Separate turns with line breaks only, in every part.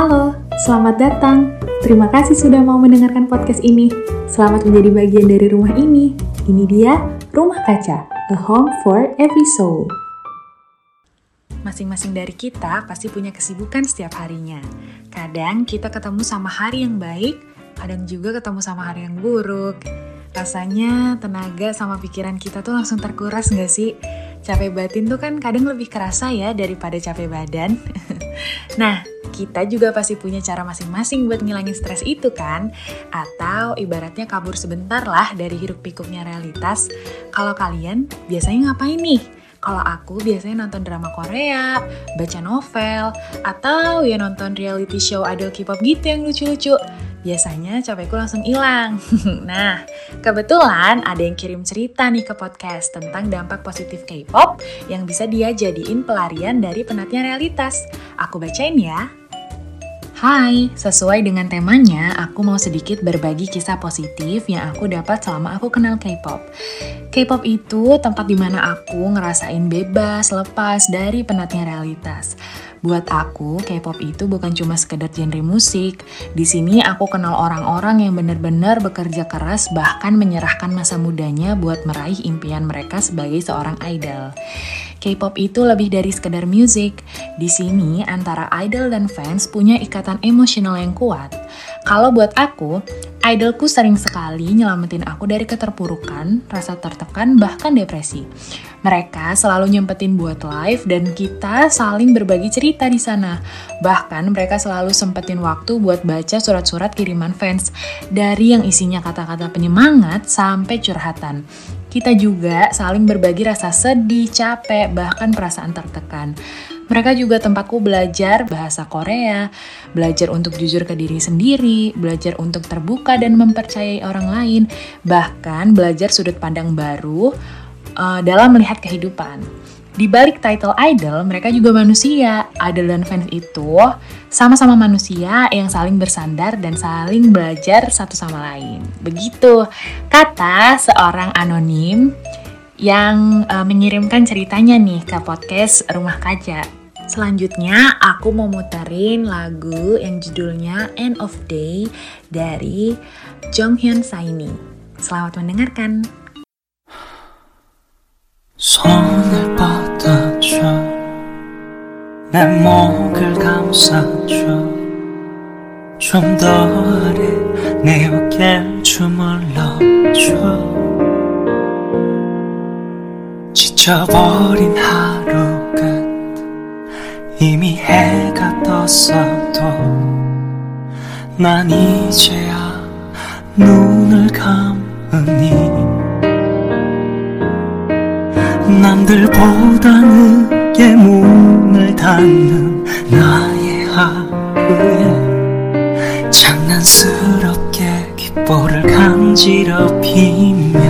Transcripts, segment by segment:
Halo, selamat datang. Terima kasih sudah mau mendengarkan podcast ini. Selamat menjadi bagian dari rumah ini. Ini dia Rumah Kaca, a home for every soul. Masing-masing dari kita pasti punya kesibukan setiap harinya. Kadang kita ketemu sama hari yang baik, kadang juga ketemu sama hari yang buruk. Rasanya tenaga sama pikiran kita tuh langsung terkuras gak sih? Capek batin tuh kan kadang lebih kerasa ya daripada capek badan. nah, kita juga pasti punya cara masing-masing buat ngilangin stres itu kan? Atau ibaratnya kabur sebentar lah dari hiruk pikuknya realitas. Kalau kalian biasanya ngapain nih? Kalau aku biasanya nonton drama Korea, baca novel, atau ya nonton reality show idol K-pop gitu yang lucu-lucu biasanya capekku langsung hilang. nah, kebetulan ada yang kirim cerita nih ke podcast tentang dampak positif K-pop yang bisa dia jadiin pelarian dari penatnya realitas. Aku bacain ya. Hai, sesuai dengan temanya, aku mau sedikit berbagi kisah positif yang aku dapat selama aku kenal K-pop. K-pop itu tempat di mana aku ngerasain bebas, lepas dari penatnya realitas. Buat aku, K-pop itu bukan cuma sekedar genre musik. Di sini aku kenal orang-orang yang benar-benar bekerja keras bahkan menyerahkan masa mudanya buat meraih impian mereka sebagai seorang idol. K-pop itu lebih dari sekedar musik. Di sini antara idol dan fans punya ikatan emosional yang kuat. Kalau buat aku, idolku sering sekali nyelamatin aku dari keterpurukan, rasa tertekan, bahkan depresi. Mereka selalu nyempetin buat live dan kita saling berbagi cerita di sana. Bahkan mereka selalu sempetin waktu buat baca surat-surat kiriman fans dari yang isinya kata-kata penyemangat sampai curhatan. Kita juga saling berbagi rasa sedih, capek, bahkan perasaan tertekan. Mereka juga tempatku belajar bahasa Korea, belajar untuk jujur ke diri sendiri, belajar untuk terbuka dan mempercayai orang lain, bahkan belajar sudut pandang baru uh, dalam melihat kehidupan di balik title idol, mereka juga manusia. Idol dan fans itu sama-sama manusia yang saling bersandar dan saling belajar satu sama lain. Begitu kata seorang anonim yang uh, mengirimkan ceritanya nih ke podcast Rumah Kaca. Selanjutnya aku mau muterin lagu yang judulnya End of Day dari Jong Hyun Saini. Selamat mendengarkan. 손을 뻗어줘. 내 목을 감싸줘. 좀 더 아래 내 어깨를 주물러줘. 지쳐버린 하루 끝. 이미 해가 떴어도 난 이제야 눈을 감으니 남들보다 늦게 문을 닫는 나의 하루에 장난스럽게 귓볼을 간지럽히며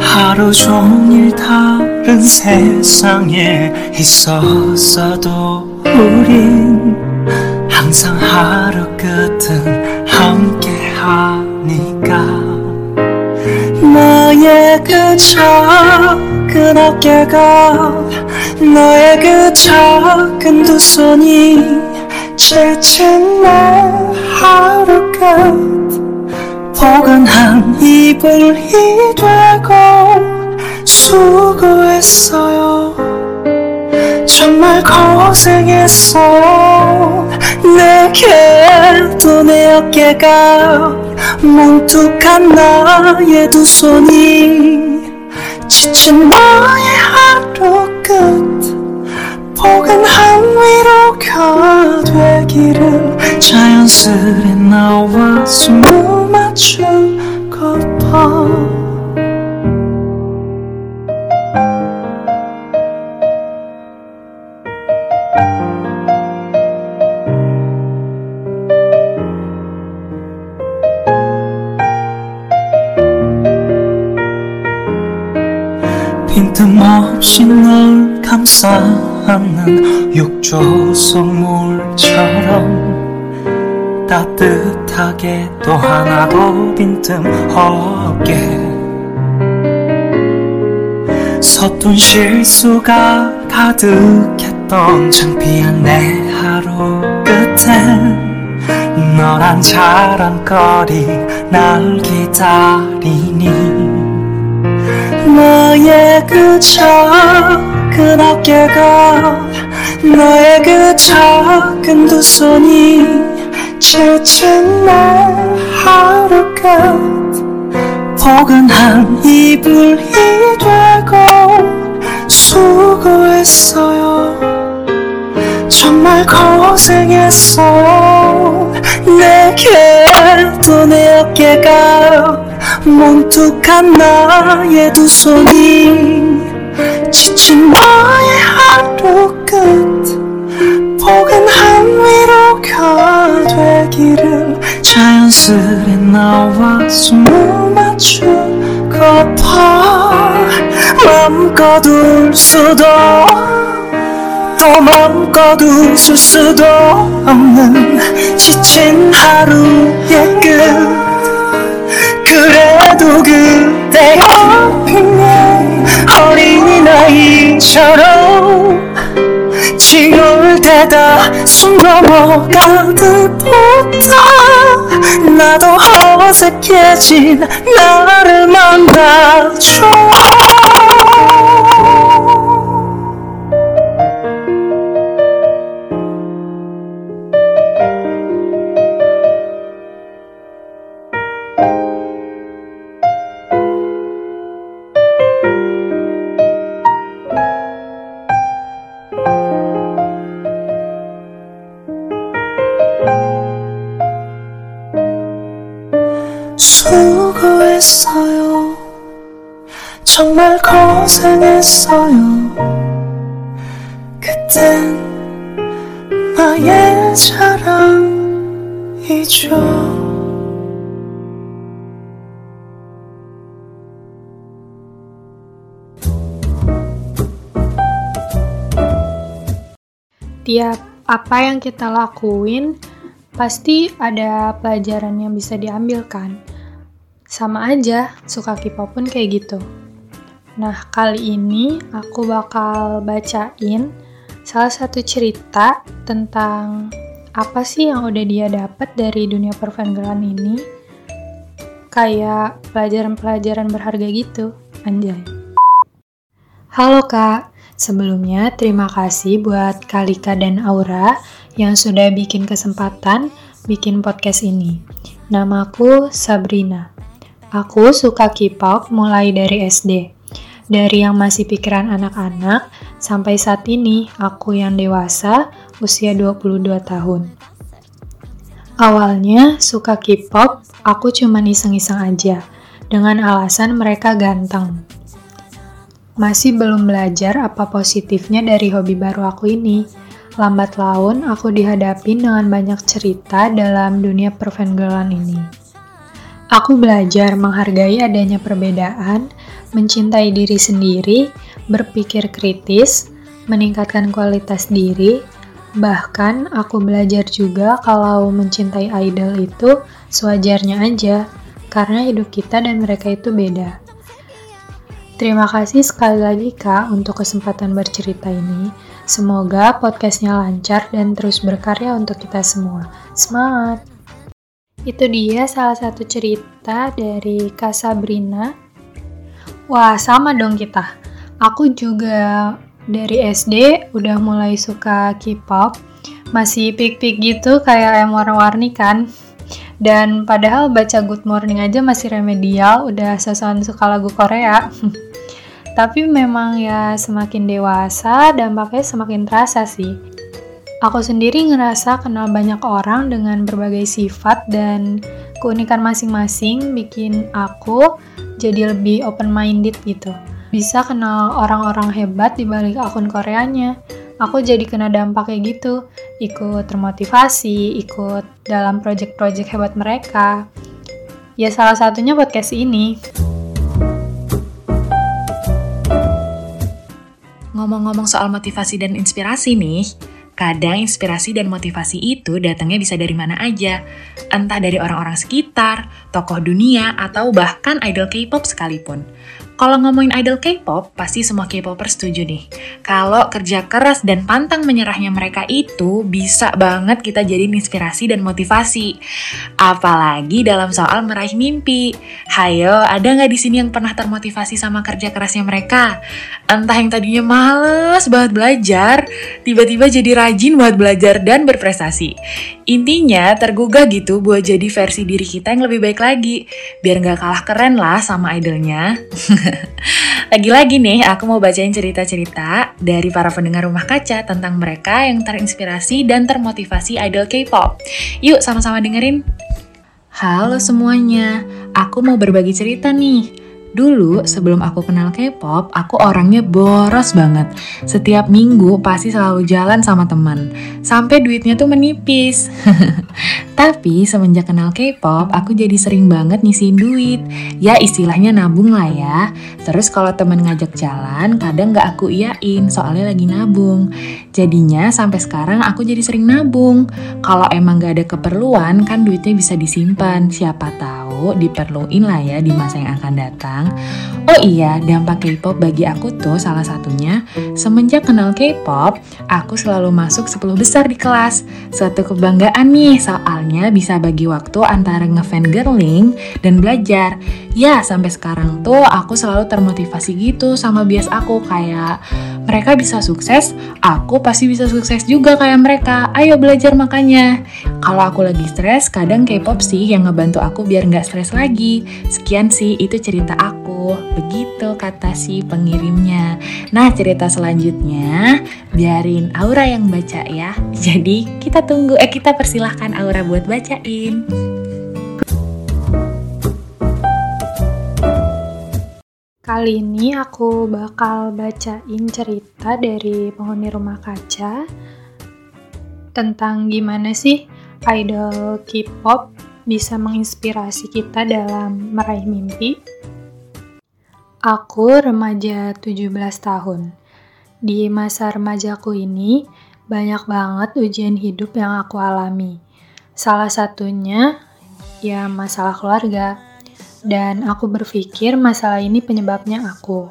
하루 종일 다른 세상에 있었어도 우린 항상 하루 끝은 함께 하니까 나의 그 작은 어깨가 너의 그 작은 두 손이 지친 내 하루 끝. 포근한 이불이 되고 수고했어요. 정말 고생했어 내게도 내 어깨가 뭉툭한 나의 두 손이 지친 나의 하루 끝 포근한 위로가 되기를 자연스레 나와 숨을 맞추고파 조성물처럼 따뜻하게 또 하나 더 빈틈 없게 서툰 실수가 가득했던 창피한 내
하루 끝엔 너란 자랑거리 날 기다리니 나의 그저 큰 어깨가 너의 그 작은 두 손이 지친 날 하루가 포근한 이불이 되고 수고했어요. 정말 고생했어요. 내게도 내 어깨가 뭉툭한 나의 두 손이 지친 나의 하루 끝. 포근한 위로가 되기를. 자연스레 나와 숨을 맞추고파 마음껏 울 수도 또 마음껏 웃을 수도 없는 지친 하루의 끝 처럼 지겨울 때다 숨 넘어가듯 보다 나도 어색해진 나를 만나줘 고생했어요. 그땐 나의 자랑이죠.
Tiap apa yang kita lakuin, pasti ada pelajaran yang bisa diambil kan? Sama aja, suka K-pop pun kayak gitu. Nah, kali ini aku bakal bacain salah satu cerita tentang apa sih yang udah dia dapat dari dunia perfangirlan ini. Kayak pelajaran-pelajaran berharga gitu, anjay. Halo kak, sebelumnya terima kasih buat Kalika dan Aura yang sudah bikin kesempatan bikin podcast ini. Namaku Sabrina. Aku suka K-pop mulai dari SD. Dari yang masih pikiran anak-anak, sampai saat ini aku yang dewasa, usia 22 tahun. Awalnya suka K-pop, aku cuma iseng-iseng aja, dengan alasan mereka ganteng. Masih belum belajar apa positifnya dari hobi baru aku ini. Lambat laun, aku dihadapin dengan banyak cerita dalam dunia perfangirlan ini. Aku belajar menghargai adanya perbedaan, mencintai diri sendiri, berpikir kritis, meningkatkan kualitas diri, bahkan aku belajar juga kalau mencintai idol itu sewajarnya aja, karena hidup kita dan mereka itu beda. Terima kasih sekali lagi Kak untuk kesempatan bercerita ini. Semoga podcastnya lancar dan terus berkarya untuk kita semua. Semangat! Itu dia salah satu cerita dari Kak Sabrina. Wah, sama dong kita. Aku juga dari SD udah mulai suka K-pop. Masih pik-pik gitu kayak yang warna-warni kan. Dan padahal baca Good Morning aja masih remedial, udah sesuatu suka lagu Korea. Tapi memang ya semakin dewasa dampaknya semakin terasa sih. Aku sendiri ngerasa kenal banyak orang dengan berbagai sifat dan keunikan masing-masing bikin aku jadi lebih open-minded gitu. Bisa kenal orang-orang hebat di balik akun Koreanya. Aku jadi kena dampak kayak gitu, ikut termotivasi, ikut dalam project-project hebat mereka. Ya salah satunya podcast ini.
Ngomong-ngomong soal motivasi dan inspirasi nih, kadang inspirasi dan motivasi itu datangnya bisa dari mana aja. Entah dari orang-orang sekitar, tokoh dunia, atau bahkan idol K-pop sekalipun. Kalau ngomongin idol K-pop, pasti semua K-popers setuju nih. Kalau kerja keras dan pantang menyerahnya mereka itu bisa banget kita jadi inspirasi dan motivasi. Apalagi dalam soal meraih mimpi. Hayo, ada nggak di sini yang pernah termotivasi sama kerja kerasnya mereka? Entah yang tadinya males banget belajar, tiba-tiba jadi rajin buat belajar dan berprestasi. Intinya tergugah gitu buat jadi versi diri kita yang lebih baik lagi. Biar nggak kalah keren lah sama idolnya. Lagi-lagi nih, aku mau bacain cerita-cerita dari para pendengar rumah kaca tentang mereka yang terinspirasi dan termotivasi idol K-pop. Yuk sama-sama dengerin. Halo semuanya, aku mau berbagi cerita nih. Dulu sebelum aku kenal K-pop, aku orangnya boros banget. Setiap minggu pasti selalu jalan sama teman. Sampai duitnya tuh menipis. Tapi semenjak kenal K-pop, aku jadi sering banget nyisihin duit. Ya istilahnya nabung lah ya. Terus kalau temen ngajak jalan, kadang gak aku iyain soalnya lagi nabung. Jadinya sampai sekarang aku jadi sering nabung. Kalau emang gak ada keperluan, kan duitnya bisa disimpan. Siapa tahu diperluin lah ya di masa yang akan datang. Oh iya, dampak K-pop bagi aku tuh salah satunya, semenjak kenal K-pop, aku selalu masuk 10 besar di kelas. Suatu kebanggaan nih, soalnya bisa bagi waktu antara ngefan girling dan belajar. Ya, sampai sekarang tuh aku selalu termotivasi gitu sama bias aku kayak mereka bisa sukses, aku pasti bisa sukses juga kayak mereka. Ayo belajar makanya. Kalau aku lagi stres, kadang K-pop sih yang ngebantu aku biar nggak stres lagi. Sekian sih, itu cerita aku. Begitu kata si pengirimnya. Nah, cerita selanjutnya biarin Aura yang baca ya. Jadi, kita tunggu eh kita persilahkan Aura buat bacain.
Kali ini aku bakal bacain cerita dari penghuni rumah kaca tentang gimana sih idol K-pop bisa menginspirasi kita dalam meraih mimpi Aku remaja 17 tahun. Di masa remajaku ini, banyak banget ujian hidup yang aku alami. Salah satunya, ya masalah keluarga. Dan aku berpikir masalah ini penyebabnya aku.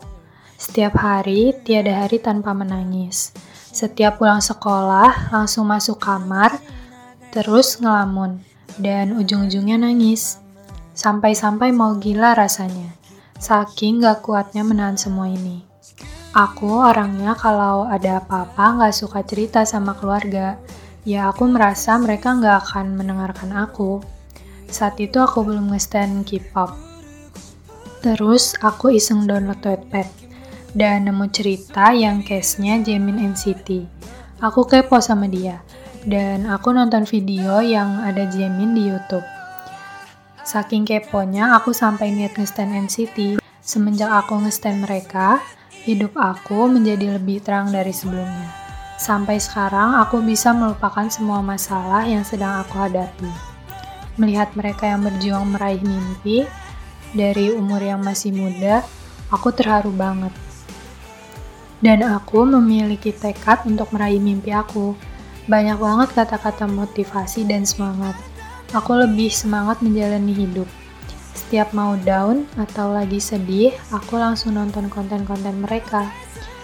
Setiap hari, tiada hari tanpa menangis. Setiap pulang sekolah, langsung masuk kamar, terus ngelamun. Dan ujung-ujungnya nangis. Sampai-sampai mau gila rasanya Saking gak kuatnya menahan semua ini. Aku orangnya kalau ada apa-apa gak suka cerita sama keluarga. Ya aku merasa mereka gak akan mendengarkan aku. Saat itu aku belum nge-stand K-pop. Terus aku iseng download Wattpad dan nemu cerita yang case-nya Jamin NCT. Aku kepo sama dia dan aku nonton video yang ada Jamin di YouTube. Saking keponya, aku sampai niat ngestan NCT. Semenjak aku ngestan mereka, hidup aku menjadi lebih terang dari sebelumnya. Sampai sekarang, aku bisa melupakan semua masalah yang sedang aku hadapi. Melihat mereka yang berjuang meraih mimpi, dari umur yang masih muda, aku terharu banget. Dan aku memiliki tekad untuk meraih mimpi aku. Banyak banget kata-kata motivasi dan semangat aku lebih semangat menjalani hidup. Setiap mau down atau lagi sedih, aku langsung nonton konten-konten mereka.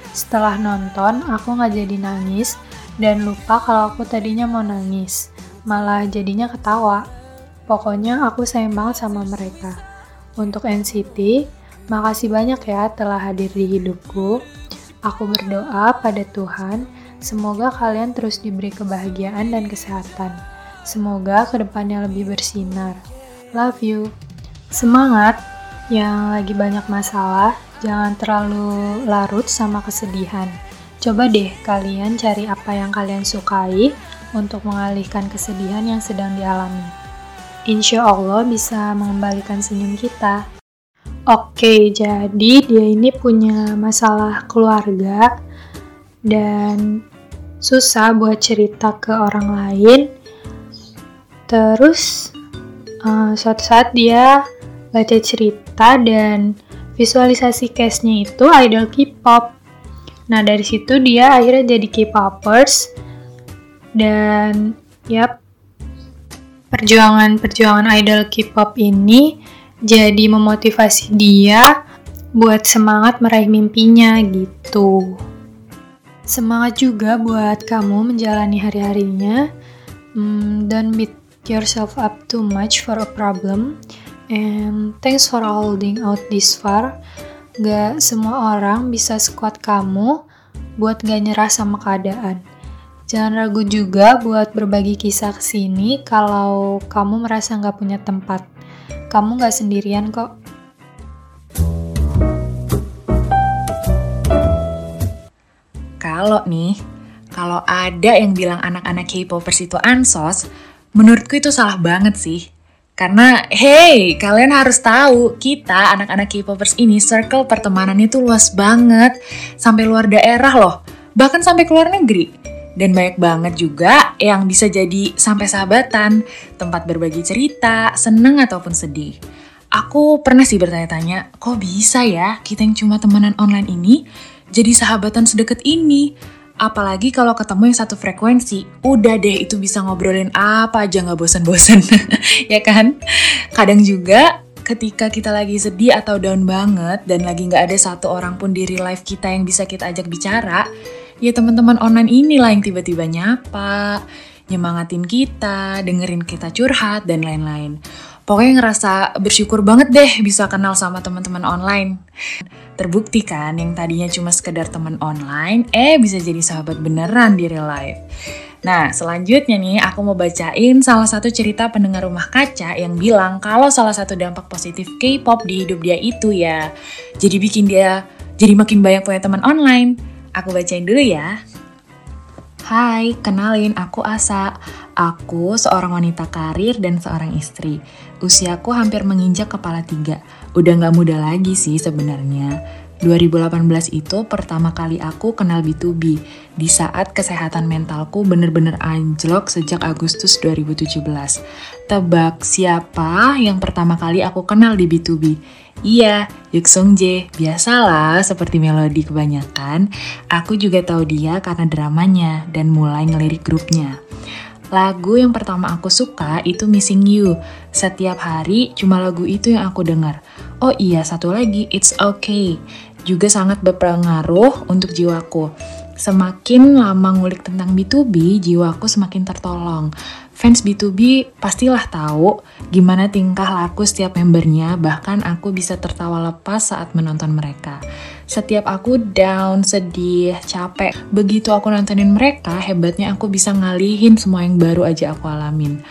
Setelah nonton, aku nggak jadi nangis dan lupa kalau aku tadinya mau nangis. Malah jadinya ketawa. Pokoknya aku sayang banget sama mereka. Untuk NCT, makasih banyak ya telah hadir di hidupku. Aku berdoa pada Tuhan, semoga kalian terus diberi kebahagiaan dan kesehatan. Semoga ke depannya lebih bersinar. Love you. Semangat! Yang lagi banyak masalah, jangan terlalu larut sama kesedihan. Coba deh kalian cari apa yang kalian sukai untuk mengalihkan kesedihan yang sedang dialami. Insya Allah bisa mengembalikan senyum kita. Oke, jadi dia ini punya masalah keluarga dan susah buat cerita ke orang lain Terus uh, suatu saat dia baca cerita dan visualisasi case-nya itu idol K-pop. Nah dari situ dia akhirnya jadi K-popers dan yap perjuangan-perjuangan idol K-pop ini jadi memotivasi dia buat semangat meraih mimpinya gitu. Semangat juga buat kamu menjalani hari-harinya. Hmm, don't beat yourself up too much for a problem. And thanks for holding out this far. Gak semua orang bisa sekuat kamu buat gak nyerah sama keadaan. Jangan ragu juga buat berbagi kisah ke sini kalau kamu merasa nggak punya tempat. Kamu nggak sendirian kok.
Kalau nih, kalau ada yang bilang anak-anak K-popers itu ansos, menurutku itu salah banget sih. Karena, hey, kalian harus tahu, kita anak-anak K-popers ini circle pertemanannya tuh luas banget. Sampai luar daerah loh, bahkan sampai ke luar negeri. Dan banyak banget juga yang bisa jadi sampai sahabatan, tempat berbagi cerita, seneng ataupun sedih. Aku pernah sih bertanya-tanya, kok bisa ya kita yang cuma temenan online ini jadi sahabatan sedekat ini? Apalagi kalau ketemu yang satu frekuensi, udah deh itu bisa ngobrolin apa aja nggak bosan-bosan, ya kan? Kadang juga ketika kita lagi sedih atau down banget dan lagi nggak ada satu orang pun di real life kita yang bisa kita ajak bicara, ya teman-teman online inilah yang tiba-tiba nyapa, nyemangatin kita, dengerin kita curhat, dan lain-lain. Pokoknya ngerasa bersyukur banget deh bisa kenal sama teman-teman online. Terbukti kan yang tadinya cuma sekedar teman online, eh bisa jadi sahabat beneran di real life. Nah, selanjutnya nih aku mau bacain salah satu cerita pendengar rumah kaca yang bilang kalau salah satu dampak positif K-pop di hidup dia itu ya, jadi bikin dia jadi makin banyak punya teman online. Aku bacain dulu ya. Hai, kenalin aku Asa. Aku seorang wanita karir dan seorang istri. Usiaku hampir menginjak kepala tiga. Udah gak muda lagi sih sebenarnya. 2018 itu pertama kali aku kenal B2B di saat kesehatan mentalku bener-bener anjlok sejak Agustus 2017. Tebak siapa yang pertama kali aku kenal di B2B? Iya, Yuksung J. Biasalah, seperti melodi kebanyakan, aku juga tahu dia karena dramanya dan mulai ngelirik grupnya. Lagu yang pertama aku suka itu Missing You. Setiap hari cuma lagu itu yang aku dengar. Oh iya, satu lagi, It's Okay. Juga sangat berpengaruh untuk jiwaku. Semakin lama ngulik tentang B2B, jiwaku semakin tertolong. Fans B2B pastilah tahu gimana tingkah laku setiap membernya, bahkan aku bisa tertawa lepas saat menonton mereka. Setiap aku down, sedih, capek, begitu aku nontonin mereka, hebatnya aku bisa ngalihin semua yang baru aja aku alamin.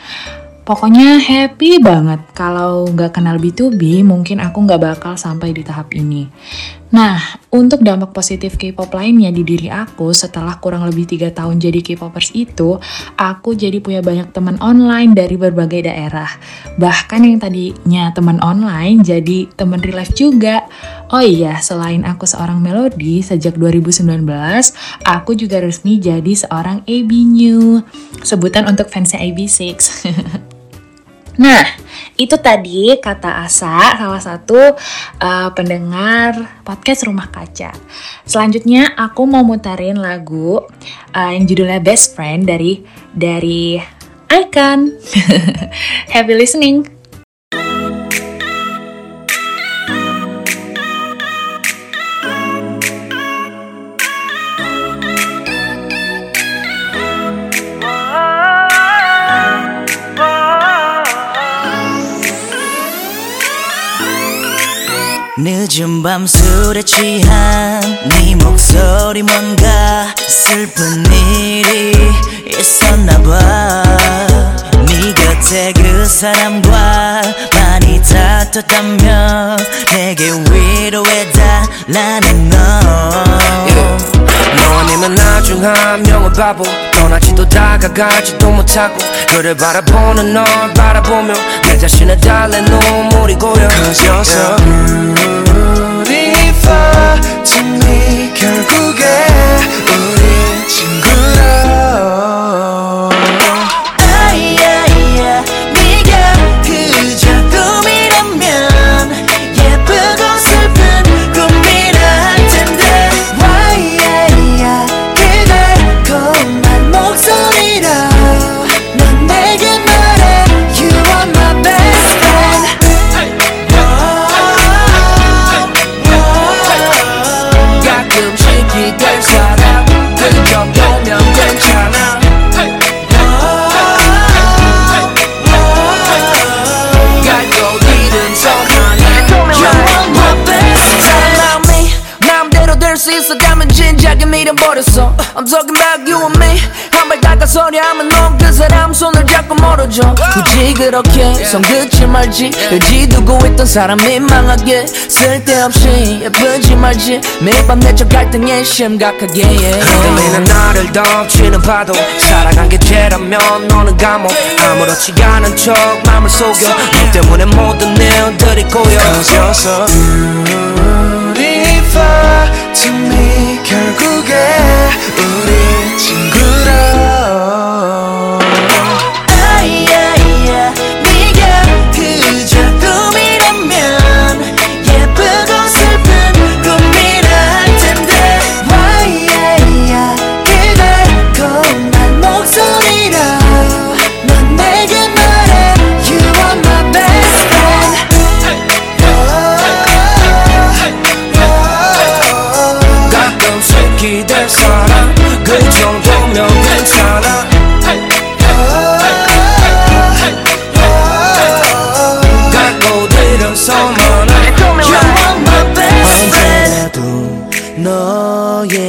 Pokoknya happy banget. Kalau nggak kenal B2B, mungkin aku nggak bakal sampai di tahap ini. Nah, untuk dampak positif K-pop lainnya di diri aku setelah kurang lebih tiga tahun jadi K-popers itu, aku jadi punya banyak teman online dari berbagai daerah. Bahkan yang tadinya teman online jadi teman real life juga. Oh iya, selain aku seorang melodi, sejak 2019, aku juga resmi jadi seorang AB New. Sebutan untuk fansnya AB6. Nah, itu tadi kata Asa, salah satu uh, pendengar podcast Rumah Kaca. Selanjutnya aku mau mutarin lagu uh, yang judulnya Best Friend dari dari Icon. Happy listening.
늦은 밤 술에 취한 네 목소리 뭔가 슬픈 일이 있었나봐. 네 곁에 그 사람과 많이 다퉜다면 내게 위로해달라는 너.
너 아니면 나중 한 명은 바보. 떠나지도 다가가지도 못하고 너를 바라보는 널 바라보며 내 자신을 달래 눈물이 고여.
Cause you're so beautiful to me. 결국에 우리 친구
잃어버렸어. I'm talking about you and me. 한발
다가서려 하면 넌 그 사람 손을 잡고 멀어져. 굳이 그렇게 손 긋지 말지. 의지 두고 있던 사람이 망하게 쓸데없이 예쁘지 말지. 매일 밤 내적 갈등에 심각하게 흔들리는 나를 덮치는 파도. 사랑한 게 죄라면 너는 감옥. 아무렇지 않은 척 맘을 속여 너 때문에 모든 내용들이 꼬여.
Cause you're so good. To me 결국에 우리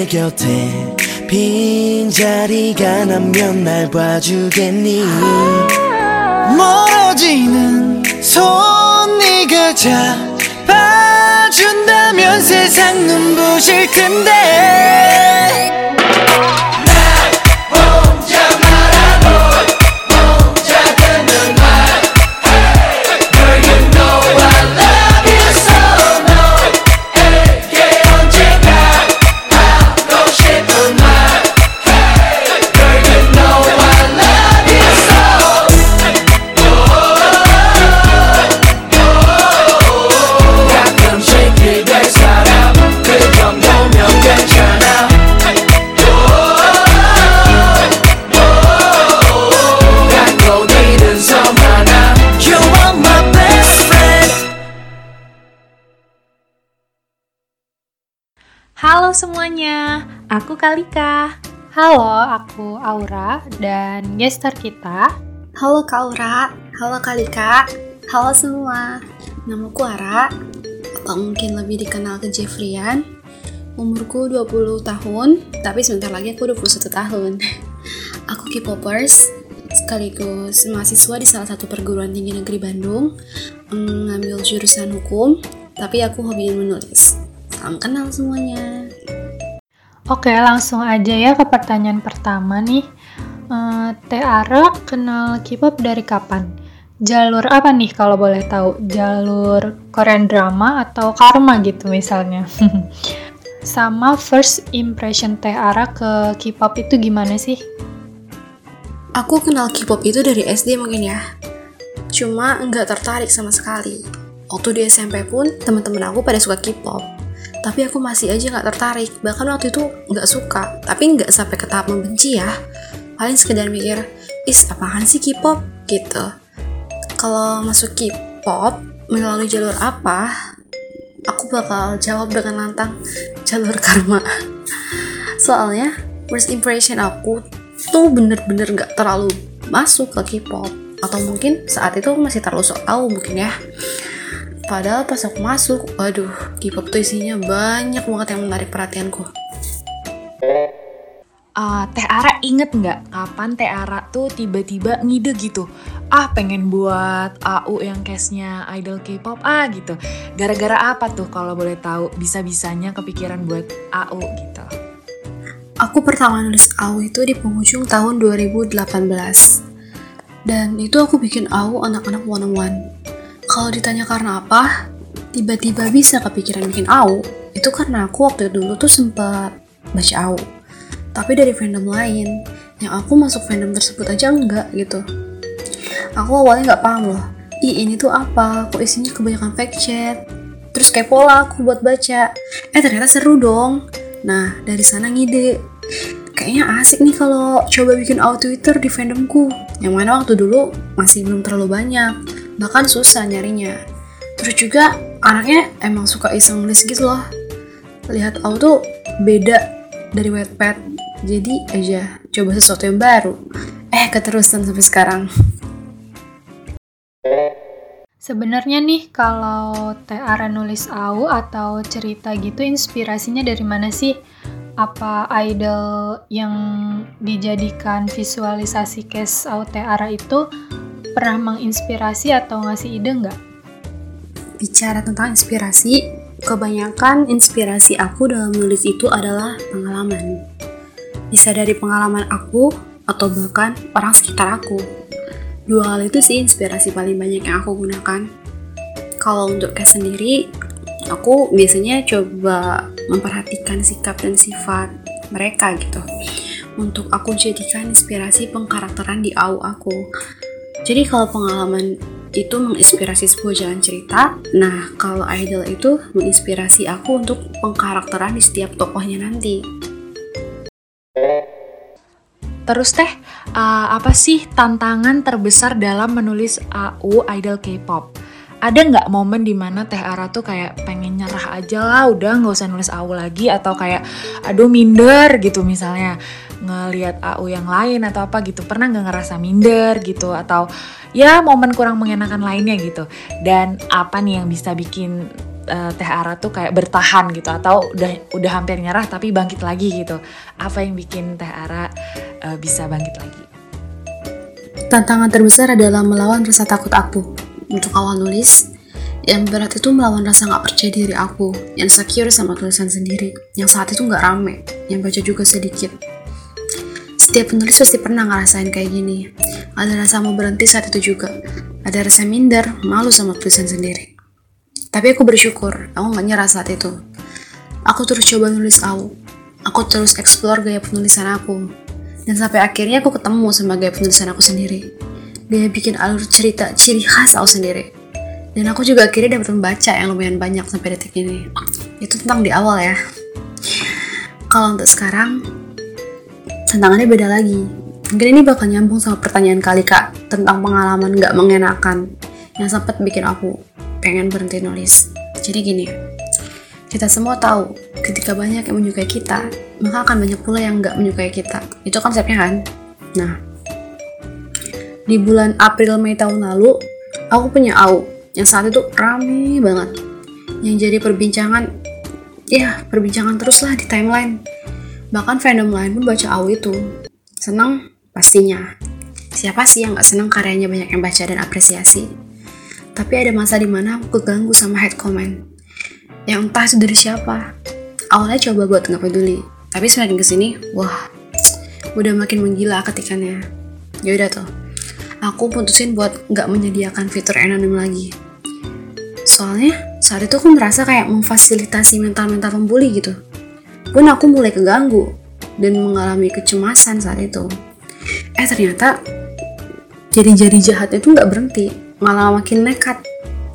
곁에 빈자리가 나면 날 봐주겠니? 멀어지는 손 네가 잡아준다면 세상 눈부실 텐데
Halo semuanya, aku Kalika.
Halo, aku Aura dan gestar kita
Halo Kak Aura, halo Kalika, halo semua. Namaku Ara, atau mungkin lebih dikenal ke Jeffrian. Umurku 20 tahun, tapi sebentar lagi aku 21 tahun. Aku K-popers, sekaligus mahasiswa di salah satu perguruan tinggi negeri Bandung, mengambil jurusan hukum, tapi aku hobinya menulis. Salam kenal semuanya.
Oke, langsung aja ya ke pertanyaan pertama nih. Eh, Teh Ara kenal K-pop dari kapan? Jalur apa nih kalau boleh tahu? Jalur Korean drama atau karma gitu misalnya? Sama first impression Teh Ara ke K-pop itu gimana sih?
Aku kenal K-pop itu dari SD mungkin ya. Cuma nggak tertarik sama sekali. Waktu di SMP pun teman-teman aku pada suka K-pop. Tapi aku masih aja nggak tertarik. Bahkan waktu itu nggak suka. Tapi nggak sampai ke tahap membenci ya. Paling sekedar mikir, is apaan sih K-pop? Gitu. Kalau masuk K-pop melalui jalur apa? Aku bakal jawab dengan lantang jalur karma. Soalnya first impression aku tuh bener-bener gak terlalu masuk ke K-pop atau mungkin saat itu masih terlalu sok tahu mungkin ya padahal pas aku masuk waduh K-pop tuh isinya banyak banget yang menarik perhatianku.
Ah, Teh Ara inget nggak kapan Teh Ara tuh tiba-tiba ngide gitu? Ah pengen buat AU yang case-nya idol K-pop ah gitu. Gara-gara apa tuh kalau boleh tahu bisa-bisanya kepikiran buat AU gitu?
Aku pertama nulis AU itu di penghujung tahun 2018 dan itu aku bikin AU anak-anak one-on-one kalau ditanya karena apa tiba-tiba bisa kepikiran bikin AU. Itu karena aku waktu dulu tuh sempat baca AU. Tapi dari fandom lain. Yang aku masuk fandom tersebut aja enggak gitu. Aku awalnya nggak paham loh. Ih ini tuh apa? Kok isinya kebanyakan fake chat? Terus kepo lah aku buat baca. Eh ternyata seru dong. Nah dari sana ngide. Kayaknya asik nih kalau coba bikin out Twitter di fandomku. Yang mana waktu dulu masih belum terlalu banyak bahkan susah nyarinya. Terus juga anaknya emang suka iseng nulis gitu loh. Lihat out tuh beda dari Wattpad jadi aja coba sesuatu yang baru. Eh keterusan sampai sekarang.
Sebenarnya nih kalau Teh Ara nulis AU atau cerita gitu inspirasinya dari mana sih? apa idol yang dijadikan visualisasi case Auteara itu pernah menginspirasi atau ngasih ide nggak?
Bicara tentang inspirasi, kebanyakan inspirasi aku dalam menulis itu adalah pengalaman. Bisa dari pengalaman aku atau bahkan orang sekitar aku. Dua hal itu sih inspirasi paling banyak yang aku gunakan. Kalau untuk case sendiri, aku biasanya coba memperhatikan sikap dan sifat mereka gitu untuk aku jadikan inspirasi pengkarakteran di AU aku jadi kalau pengalaman itu menginspirasi sebuah jalan cerita nah kalau idol itu menginspirasi aku untuk pengkarakteran di setiap tokohnya nanti
Terus teh, uh, apa sih tantangan terbesar dalam menulis AU idol K-pop? ada nggak momen di mana Teh Ara tuh kayak pengen nyerah aja lah udah nggak usah nulis AU lagi atau kayak aduh minder gitu misalnya ngelihat AU yang lain atau apa gitu. Pernah nggak ngerasa minder gitu? Atau ya momen kurang mengenakan lainnya gitu. Dan apa nih yang bisa bikin uh, Teh Ara tuh kayak bertahan gitu? Atau udah udah hampir nyerah tapi bangkit lagi gitu? Apa yang bikin Teh Ara uh, bisa bangkit lagi?
Tantangan terbesar adalah melawan rasa takut aku. Untuk awal nulis, yang berat itu melawan rasa gak percaya diri aku, yang secure sama tulisan sendiri, yang saat itu gak rame, yang baca juga sedikit. Setiap penulis pasti pernah ngerasain kayak gini. Ada rasa mau berhenti saat itu juga. Ada rasa minder, malu sama tulisan sendiri. Tapi aku bersyukur, aku gak nyerah saat itu. Aku terus coba nulis aku. Aku terus explore gaya penulisan aku. Dan sampai akhirnya aku ketemu sama gaya penulisan aku sendiri dia bikin alur cerita ciri khas aku sendiri dan aku juga akhirnya dapat membaca yang lumayan banyak sampai detik ini itu tentang di awal ya kalau untuk sekarang tantangannya beda lagi. Mungkin ini bakal nyambung sama pertanyaan kali kak tentang pengalaman gak mengenakan. Yang sempat bikin aku pengen berhenti nulis. Jadi gini kita semua tahu ketika banyak yang menyukai kita maka akan banyak pula yang gak menyukai kita. Itu konsepnya kan? Nah di bulan April Mei tahun lalu aku punya AU yang saat itu rame banget. Yang jadi perbincangan ya perbincangan terus lah di timeline bahkan fandom lain pun baca AU itu senang pastinya. Siapa sih yang gak senang karyanya banyak yang baca dan apresiasi? Tapi ada masa di mana aku keganggu sama head comment. Yang entah itu dari siapa. Awalnya coba buat nggak peduli. Tapi semakin ke sini wah udah makin menggila ketikannya. Yaudah tuh. Aku putusin buat nggak menyediakan fitur anonim lagi. Soalnya saat itu aku merasa kayak memfasilitasi mental-mental pembuli gitu. Pun aku mulai keganggu dan mengalami kecemasan saat itu. Eh ternyata jadi-jadi jahat itu nggak berhenti, malah makin nekat.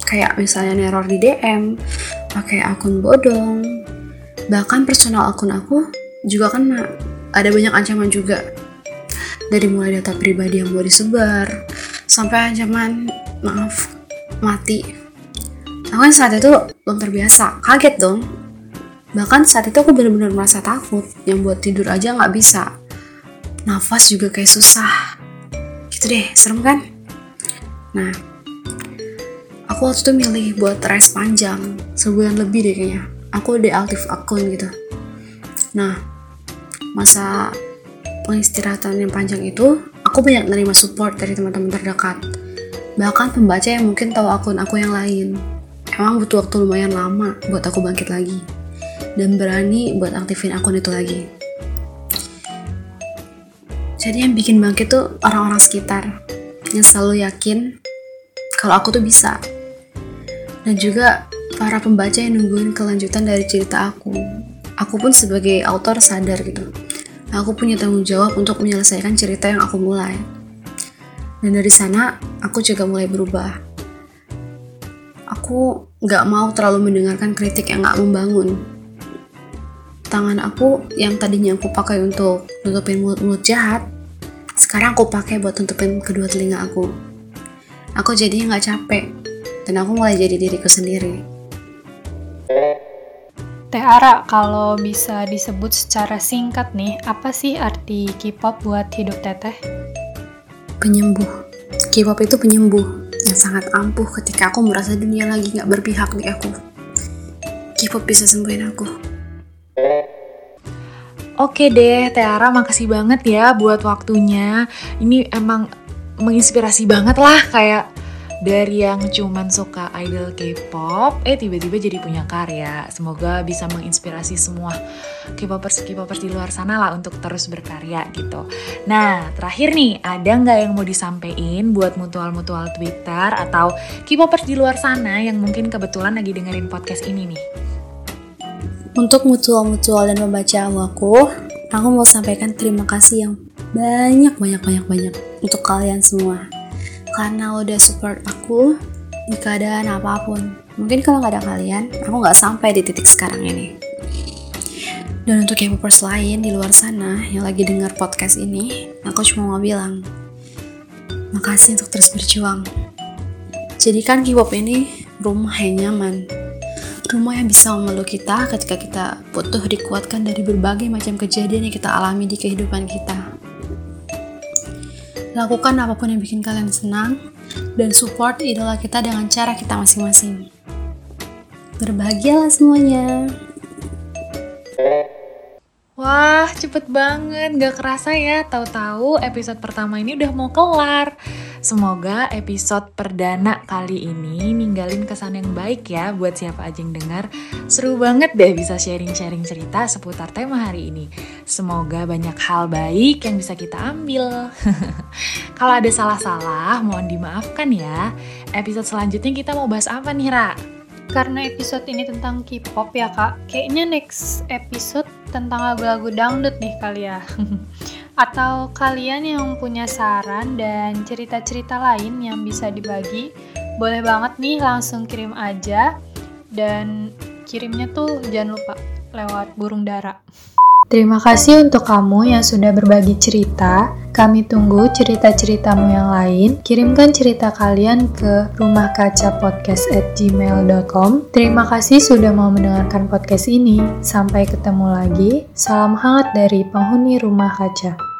Kayak misalnya neror di DM, pakai akun bodong, bahkan personal akun aku juga kan ada banyak ancaman juga. Dari mulai data pribadi yang mau disebar sampai ancaman maaf mati. Aku kan saat itu belum terbiasa. Kaget dong bahkan saat itu aku benar-benar merasa takut. Yang buat tidur aja nggak bisa. Nafas juga kayak susah. Gitu deh serem kan? Nah aku waktu itu milih buat rest panjang. Sebulan lebih deh kayaknya. Aku deaktif akun gitu. Nah masa pengistirahatan yang panjang itu, aku banyak menerima support dari teman-teman terdekat. Bahkan pembaca yang mungkin tahu akun aku yang lain. Emang butuh waktu lumayan lama buat aku bangkit lagi. Dan berani buat aktifin akun itu lagi. Jadi yang bikin bangkit tuh orang-orang sekitar. Yang selalu yakin kalau aku tuh bisa. Dan juga para pembaca yang nungguin kelanjutan dari cerita aku. Aku pun sebagai autor sadar gitu aku punya tanggung jawab untuk menyelesaikan cerita yang aku mulai. Dan dari sana, aku juga mulai berubah. Aku gak mau terlalu mendengarkan kritik yang gak membangun. Tangan aku yang tadinya aku pakai untuk nutupin mulut-mulut jahat, sekarang aku pakai buat nutupin kedua telinga aku. Aku jadinya gak capek, dan aku mulai jadi diriku sendiri.
Teh Ara, kalau bisa disebut secara singkat nih, apa sih arti K-pop buat hidup Teteh?
Penyembuh. K-pop itu penyembuh yang sangat ampuh ketika aku merasa dunia lagi nggak berpihak di aku. K-pop bisa sembuhin aku.
Oke deh, Tiara makasih banget ya buat waktunya. Ini emang menginspirasi banget lah kayak dari yang cuman suka idol K-pop, eh tiba-tiba jadi punya karya. Semoga bisa menginspirasi semua K-popers K-popers di luar sana lah untuk terus berkarya gitu. Nah, terakhir nih, ada nggak yang mau disampaikan buat mutual-mutual Twitter atau K-popers di luar sana yang mungkin kebetulan lagi dengerin podcast ini nih?
Untuk mutual-mutual dan pembaca aku, aku mau sampaikan terima kasih yang banyak banyak banyak banyak untuk kalian semua karena udah support aku di keadaan apa pun. Mungkin kalau nggak ada kalian, aku nggak sampai di titik sekarang ini. Dan untuk K-popers lain di luar sana yang lagi dengar podcast ini, aku cuma mau bilang, makasih untuk terus berjuang. Jadikan K-pop ini rumah yang nyaman, rumah yang bisa memeluk kita ketika kita butuh dikuatkan dari berbagai macam kejadian yang kita alami di kehidupan kita. Lakukan apa pun yang bikin kalian senang dan support idola kita dengan cara kita masing-masing. Berbahagialah semuanya.
Wah, cepet banget. Gak kerasa ya, tahu-tahu episode pertama ini udah mau kelar. Semoga episode perdana kali ini ninggalin kesan yang baik ya buat siapa aja yang dengar. Seru banget deh bisa sharing-sharing cerita seputar tema hari ini. Semoga banyak hal baik yang bisa kita ambil. Kalau ada salah-salah, mohon dimaafkan ya. Episode selanjutnya kita mau bahas apa nih, Ra?
Karena episode ini tentang K-pop ya kak, kayaknya next episode tentang lagu-lagu dangdut nih kali ya. Atau kalian yang punya saran dan cerita-cerita lain yang bisa dibagi, boleh banget nih langsung kirim aja. Dan kirimnya tuh jangan lupa lewat burung dara. Terima kasih untuk kamu yang sudah berbagi cerita. Kami tunggu cerita-ceritamu yang lain. Kirimkan cerita kalian ke rumahkacapodcast@gmail.com. Terima kasih sudah mau mendengarkan podcast ini. Sampai ketemu lagi. Salam hangat dari penghuni rumah kaca.